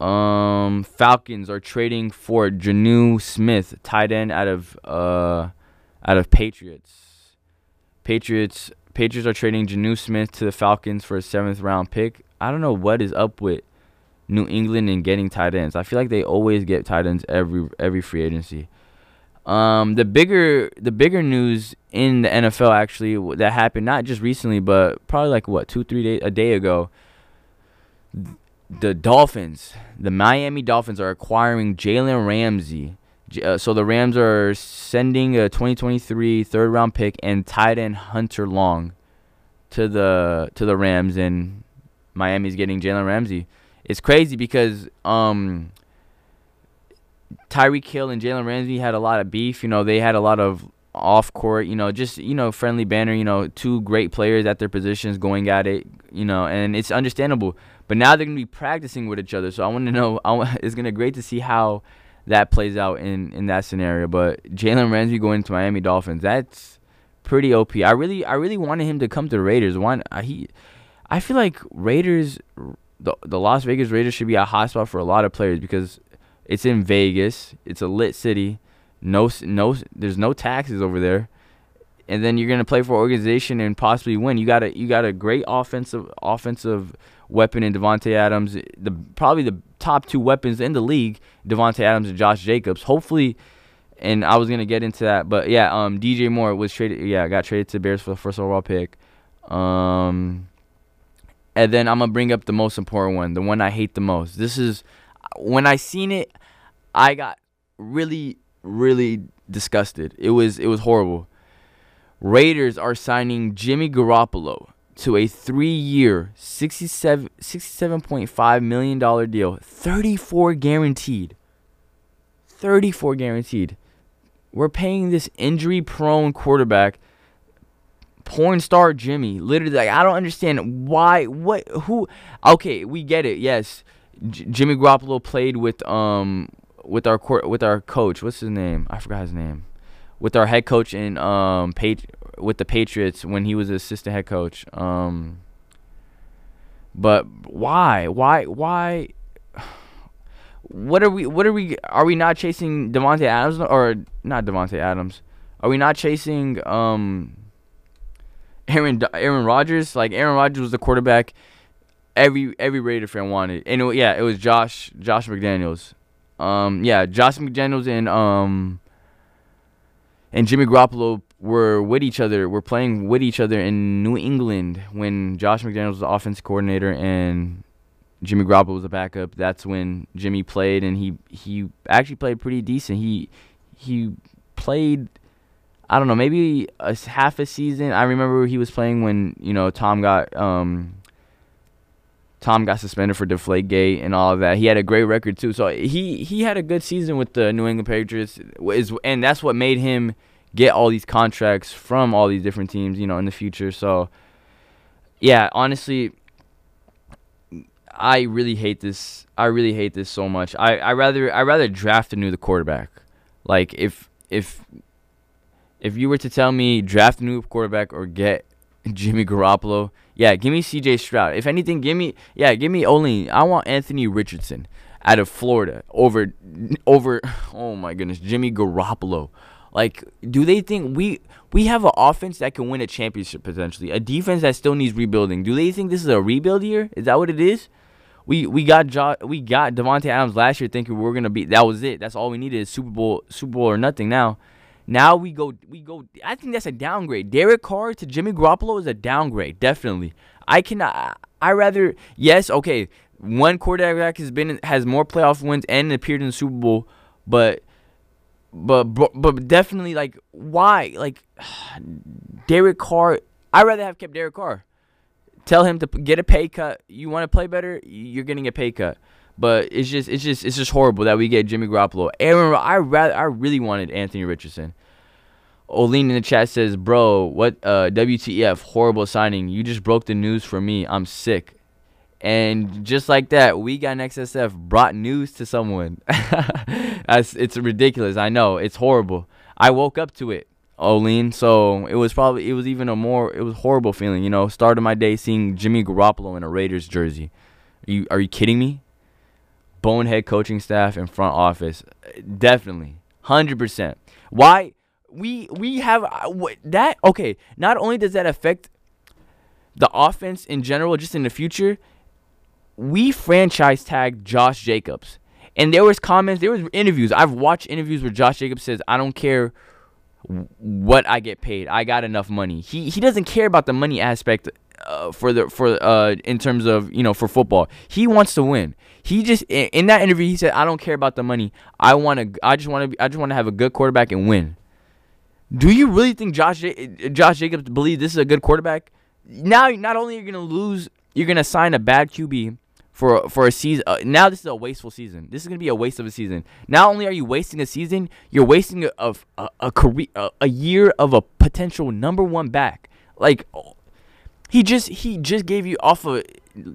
Um, Falcons are trading for Jonnu Smith, tight end out of uh out of Patriots. Patriots Patriots are trading Jonnu Smith to the Falcons for a seventh round pick. I don't know what is up with New England and getting tight ends. I feel like they always get tight ends every every free agency. Um, the bigger the bigger news in the NFL actually that happened not just recently but probably like what two three days a day ago. The Dolphins, the Miami Dolphins, are acquiring Jalen Ramsey uh, so the Rams are sending a 2023 third round pick and tight end Hunter Long to the to the Rams, and Miami's getting Jalen Ramsey. It's crazy because um, Tyreek Hill and Jalen Ramsey had a lot of beef. You know, they had a lot of off court, you know, just you know, friendly banner. You know, two great players at their positions going at it. You know, and it's understandable. But now they're gonna be practicing with each other. So I want to know. I, it's gonna be great to see how that plays out in in that scenario. But Jalen Ramsey going to Miami Dolphins, that's pretty OP. I really I really wanted him to come to the Raiders. One uh, he, I feel like Raiders, the the Las Vegas Raiders should be a hotspot for a lot of players because it's in Vegas. It's a lit city. No no, there's no taxes over there. And then you're gonna play for organization and possibly win. You got a you got a great offensive offensive weapon in Davante Adams, the probably the top two weapons in the league, Davante Adams and Josh Jacobs. Hopefully, and I was gonna get into that, but yeah, um, DJ Moore was traded. Yeah, got traded to Bears for the first overall pick. Um, and then I'm gonna bring up the most important one, the one I hate the most. This is when I seen it, I got really, really disgusted. It was it was horrible. Raiders are signing Jimmy Garoppolo to a three-year, 67 $67.5 million deal, 34 guaranteed. 34 guaranteed. We're paying this injury-prone quarterback porn star Jimmy. Literally, like I don't understand why. What? Who? Okay, we get it. Yes, J- Jimmy Garoppolo played with um with our court with our coach. What's his name? I forgot his name. With our head coach in um Pat- with the Patriots when he was assistant head coach. Um. But why? Why? Why? What are we? What are we? Are we not chasing Davante Adams or not Davante Adams? Are we not chasing um Aaron Aaron Rodgers? Like Aaron Rodgers was the quarterback every every Raider fan wanted, and it, yeah, it was Josh Josh McDaniels. Um, yeah, Josh McDaniels and um and Jimmy Garoppolo were with each other. Were playing with each other in New England when Josh McDaniels was the offense coordinator and Jimmy Garoppolo was the backup. That's when Jimmy played, and he he actually played pretty decent. He he played. I don't know, maybe a half a season. I remember he was playing when you know Tom got um, Tom got suspended for Deflategate and all of that. He had a great record too, so he he had a good season with the New England Patriots. Is and that's what made him get all these contracts from all these different teams, you know, in the future. So yeah, honestly, I really hate this. I really hate this so much. I I rather I rather draft a new the quarterback. Like if if if you were to tell me draft a new quarterback or get Jimmy Garoppolo, yeah, give me C.J. Stroud. If anything, give me yeah, give me only. I want Anthony Richardson out of Florida over over. Oh my goodness, Jimmy Garoppolo. Like, do they think we we have an offense that can win a championship potentially? A defense that still needs rebuilding. Do they think this is a rebuild year? Is that what it is? We we got jo- we got Davante Adams last year thinking we are gonna be that was it. That's all we needed is Super Bowl Super Bowl or nothing. Now, now we go we go. I think that's a downgrade. Derek Carr to Jimmy Garoppolo is a downgrade. Definitely. I cannot. I rather yes. Okay, one quarterback has been has more playoff wins and appeared in the Super Bowl, but but but definitely like why like Derek Carr. I'd rather have kept Derek Carr. Tell him to get a pay cut. You want to play better? You're getting a pay cut. But it's just it's just it's just horrible that we get Jimmy Garoppolo. Aaron, I rather I really wanted Anthony Richardson. Oline in the chat says, "Bro, what uh, WTF? Horrible signing. You just broke the news for me. I'm sick." And just like that, we got an XSF brought news to someone. it's ridiculous. I know it's horrible. I woke up to it. Olin. So it was probably it was even a more it was horrible feeling. You know, started my day seeing Jimmy Garoppolo in a Raiders jersey. Are you are you kidding me? Bonehead coaching staff and front office, definitely, hundred percent. Why we we have uh, that? Okay, not only does that affect the offense in general, just in the future, we franchise tagged Josh Jacobs. And there was comments, there was interviews. I've watched interviews where Josh Jacobs says, "I don't care what I get paid. I got enough money. He he doesn't care about the money aspect uh, for the for uh in terms of you know for football. He wants to win. He just in that interview he said, "I don't care about the money. I want to. I just want to. I just want to have a good quarterback and win." Do you really think Josh Josh Jacobs believe this is a good quarterback? Now, not only you're you gonna lose, you're gonna sign a bad QB for for a season. Uh, now this is a wasteful season. This is gonna be a waste of a season. Not only are you wasting a season, you're wasting a a, a career a, a year of a potential number one back. Like he just he just gave you off of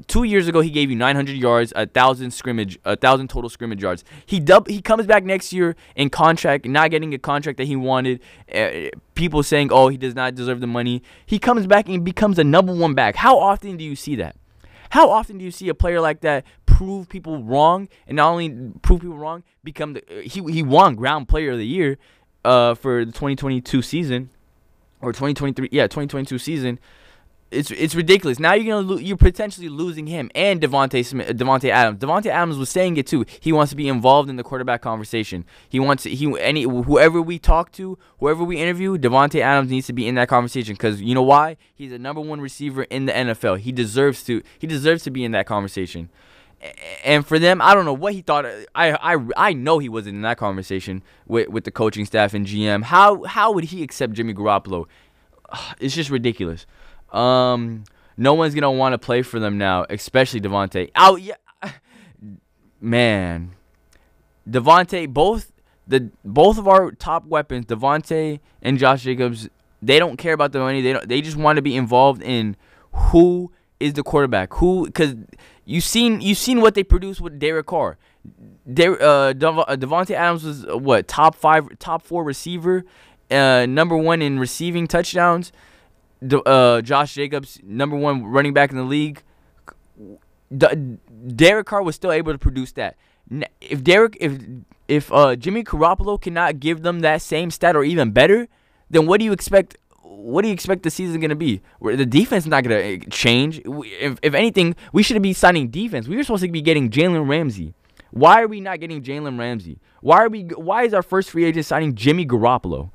two years ago he gave you 900 yards, a thousand scrimmage, a thousand total scrimmage yards. He dub he comes back next year in contract, not getting a contract that he wanted. Uh, people saying, oh, he does not deserve the money. He comes back and becomes a number one back. How often do you see that? How often do you see a player like that prove people wrong, and not only prove people wrong, become the he he won ground player of the year uh, for the 2022 season or 2023 yeah 2022 season. It's it's ridiculous. Now you're gonna lo- you're potentially losing him and Devonte Smith, uh, Davante Adams. Davante Adams was saying it too. He wants to be involved in the quarterback conversation. He wants he any whoever we talk to, whoever we interview, Davante Adams needs to be in that conversation because you know why? He's a number one receiver in the NFL. He deserves to he deserves to be in that conversation. And for them, I don't know what he thought. I I I know he wasn't in that conversation with with the coaching staff and GM. How how would he accept Jimmy Garoppolo? It's just ridiculous. Um, no one's gonna want to play for them now, especially Davante. Oh yeah, man, Davante. Both the both of our top weapons, Davante and Josh Jacobs, they don't care about the money. They don't. They just want to be involved in who is the quarterback. Who because you seen you seen what they produced with Derek Carr. Der, uh, Davante Adams was uh, what top five, top four receiver, uh, number one in receiving touchdowns uh, Josh Jacobs, number one running back in the league. Derek Carr was still able to produce that. If Derek, if if uh, Jimmy Garoppolo cannot give them that same stat or even better, then what do you expect? What do you expect the season going to be? Where the defense is not going to uh, change. If, if anything, we should be signing defense. We were supposed to be getting Jalen Ramsey. Why are we not getting Jalen Ramsey? Why are we? Why is our first free agent signing Jimmy Garoppolo?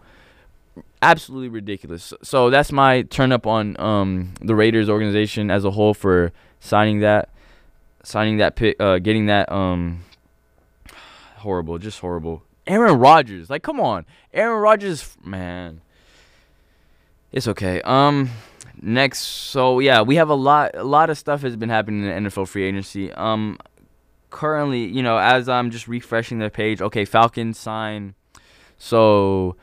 Absolutely ridiculous. So that's my turn up on um, the Raiders organization as a whole for signing that, signing that pick, uh, getting that um, horrible, just horrible. Aaron Rodgers, like, come on, Aaron Rodgers, man. It's okay. Um, next, so yeah, we have a lot, a lot of stuff has been happening in the NFL free agency. Um, currently, you know, as I'm just refreshing the page, okay, Falcons sign. So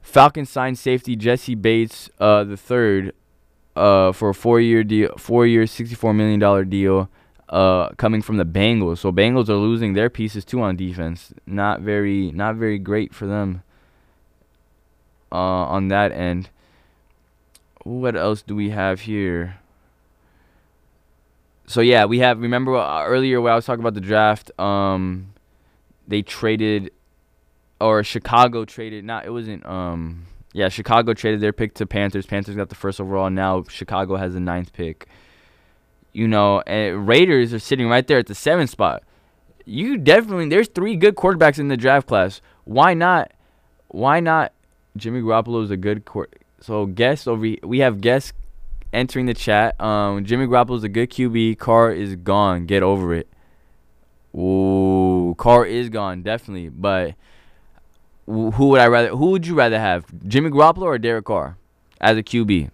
Falcons signed safety Jessie Bates uh, the third uh, for a four-year deal, four-year, sixty-four million dollar deal, uh, coming from the Bengals. So Bengals are losing their pieces too on defense. Not very, not very great for them. Uh, on that end. What else do we have here? So yeah, we have. Remember uh, earlier when I was talking about the draft? Um, they traded or Chicago traded. Not it wasn't. Um, yeah, Chicago traded their pick to Panthers. Panthers got the first overall. Now Chicago has the ninth pick. You know, and Raiders are sitting right there at the seventh spot. You definitely there's three good quarterbacks in the draft class. Why not? Why not? Jimmy Garoppolo is a good court. So guess over we have guests entering the chat. Um, Jimmy Garoppolo is a good QB. Carr is gone. Get over it. Ooh, Carr is gone definitely, but who would I rather? Who would you rather have, Jimmy Garoppolo or Derek Carr, as a QB?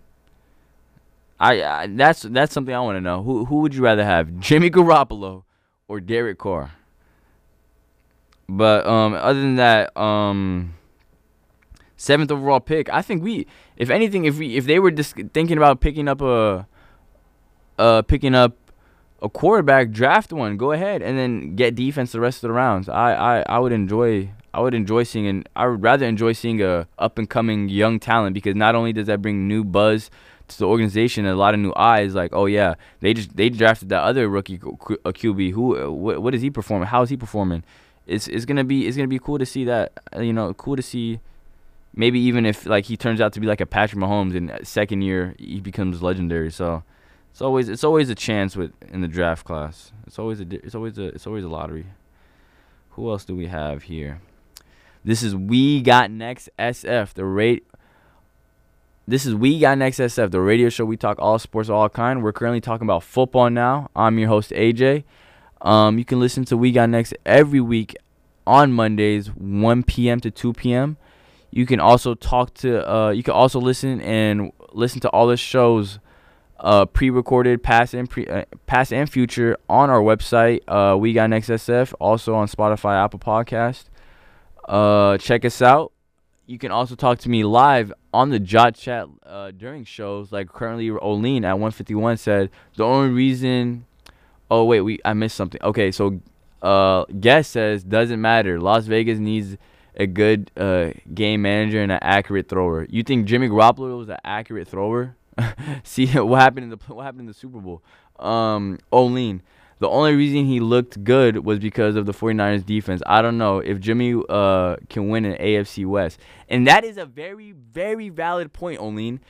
I, I that's that's something I want to know. Who who would you rather have, Jimmy Garoppolo or Derek Carr? But um, other than that, um, seventh overall pick. I think we, if anything, if we if they were just thinking about picking up a, uh, picking up a quarterback, draft one, go ahead, and then get defense the rest of the rounds. I I, I would enjoy I would enjoy seeing and I would rather enjoy seeing a up and coming young talent because not only does that bring new buzz to the organization and a lot of new eyes like oh yeah they just they drafted that other rookie a QB who what, what is he performing? How is he performing? It's it's going to be it's to be cool to see that uh, you know cool to see maybe even if like he turns out to be like a Patrick Mahomes in uh, second year he becomes legendary. So it's always it's always a chance with in the draft class. It's always a it's always a it's always a lottery. Who else do we have here this is We Got Next SF, the rate. This is We Got Next SF, the radio show. We talk all sports, of all kind. We're currently talking about football now. I'm your host AJ. Um, you can listen to We Got Next every week on Mondays, 1 p.m. to 2 p.m. You can also talk to. Uh, you can also listen and listen to all the shows, uh, pre-recorded, past and pre, uh, past and future on our website. Uh, we got Next SF, also on Spotify, Apple Podcast. Uh, check us out. You can also talk to me live on the Jot Chat uh, during shows. Like currently, Oline at 151 said the only reason. Oh wait, we I missed something. Okay, so uh, guest says doesn't matter. Las Vegas needs a good uh, game manager and an accurate thrower. You think Jimmy Garoppolo was an accurate thrower? See what happened in the what happened in the Super Bowl. Um, Oline. The only reason he looked good was because of the 49ers defense. I don't know if Jimmy uh, can win an AFC West. And that is a very, very valid point, Oline.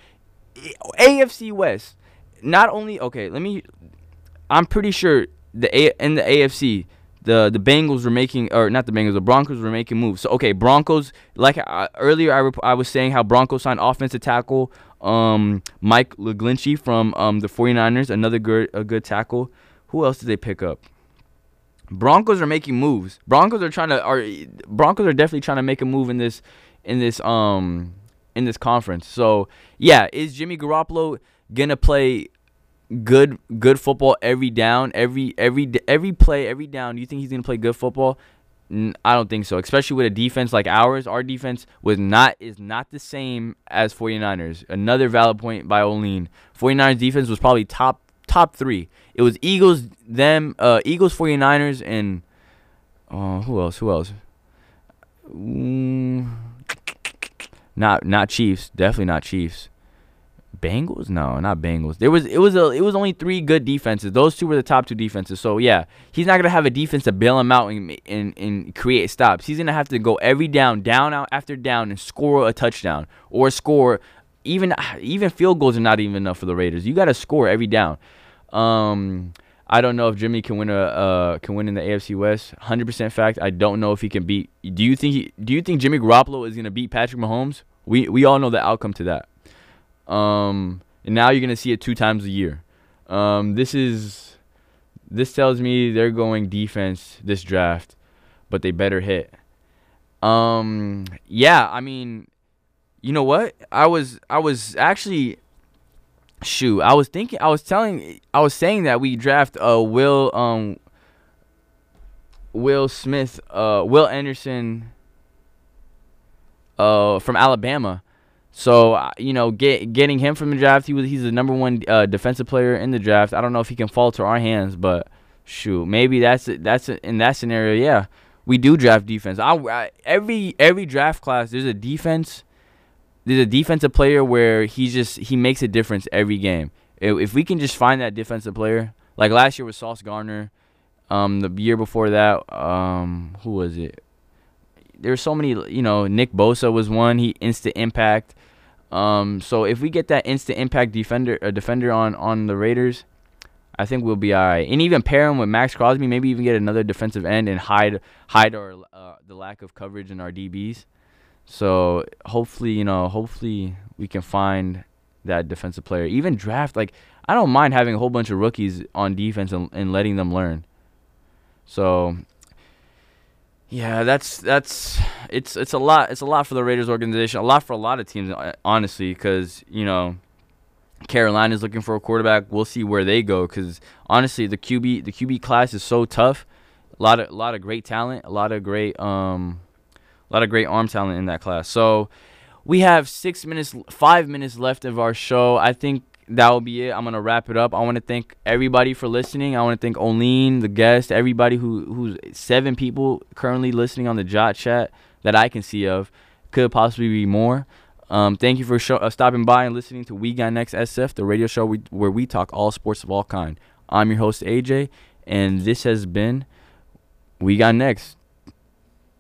AFC West. not only okay, let me. I'm pretty sure the A in the AFC, the the Bengals were making or not the Bengals, the Broncos were making moves. So okay, Broncos like uh, earlier I, rep- I was saying how Broncos signed offensive tackle um Mike McGlinchey from um the 49ers, another good a good tackle. Who else did they pick up? Broncos are making moves. Broncos are trying to are Broncos are definitely trying to make a move in this in this um in this conference. So yeah, is Jimmy Garoppolo gonna play good good football every down, every every every play, every down? Do you think he's gonna play good football? I don't think so, especially with a defense like ours. Our defense was not is not the same as 49ers. Another valid point by Olin. 49ers defense was probably top top 3. It was Eagles, them uh Eagles, 49ers and uh, who else? Who else? Mm, not not Chiefs, definitely not Chiefs. Bengals? No, not Bengals. There was it was a it was only three good defenses. Those two were the top two defenses. So yeah, he's not gonna have a defense to bail him out and and, and create stops. He's gonna have to go every down, down out after down, and score a touchdown or score even even field goals are not even enough for the Raiders. You got to score every down. Um, I don't know if Jimmy can win a uh, can win in the AFC West. Hundred percent fact. I don't know if he can beat. Do you think he, Do you think Jimmy Garoppolo is gonna beat Patrick Mahomes? We we all know the outcome to that. Um, and now you're gonna see it two times a year. Um, this is this tells me they're going defense this draft, but they better hit. Um, yeah, I mean, you know what? I was I was actually shoot. I was thinking. I was telling. I was saying that we draft uh Will um Will Smith uh Will Anderson uh from Alabama. So you know, get getting him from the draft, he was he's the number one uh, defensive player in the draft. I don't know if he can fall to our hands, but shoot, maybe that's it. that's in that scenario. Yeah, we do draft defense. I, I, every every draft class, there's a defense. There's a defensive player where he just he makes a difference every game. If, we can just find that defensive player, like last year was Sauce Gardner, um, the year before that, um, who was it? There's so many, you know, Nick Bosa was one. He instant impact. Um, so if we get that instant impact defender, a defender on on the Raiders, I think we'll be all right. And even pair him with Maxx Crosby, maybe even get another defensive end and hide hide our uh, the lack of coverage in our DBs. So hopefully, you know, hopefully we can find that defensive player. Even draft like I don't mind having a whole bunch of rookies on defense and, and letting them learn. So yeah, that's that's it's it's a lot. It's a lot for the Raiders organization. A lot for a lot of teams, uh, honestly, because you know Carolina's looking for a quarterback. We'll see where they go. Because honestly, the QB the QB class is so tough. A lot of a lot of great talent. A lot of great um, a lot of great arm talent in that class. So we have six minutes, five minutes left of our show. I think that will be it. I'm gonna wrap it up. I want to thank everybody for listening. I want to thank Oline, the guest, everybody who who's seven people currently listening on the Jot chat that I can see of. Could possibly be more. Um, thank you for show, uh, stopping by and listening to We Got Next SF, the radio show we, where we talk all sports of all kind. I'm your host AJ, and this has been We Got Next.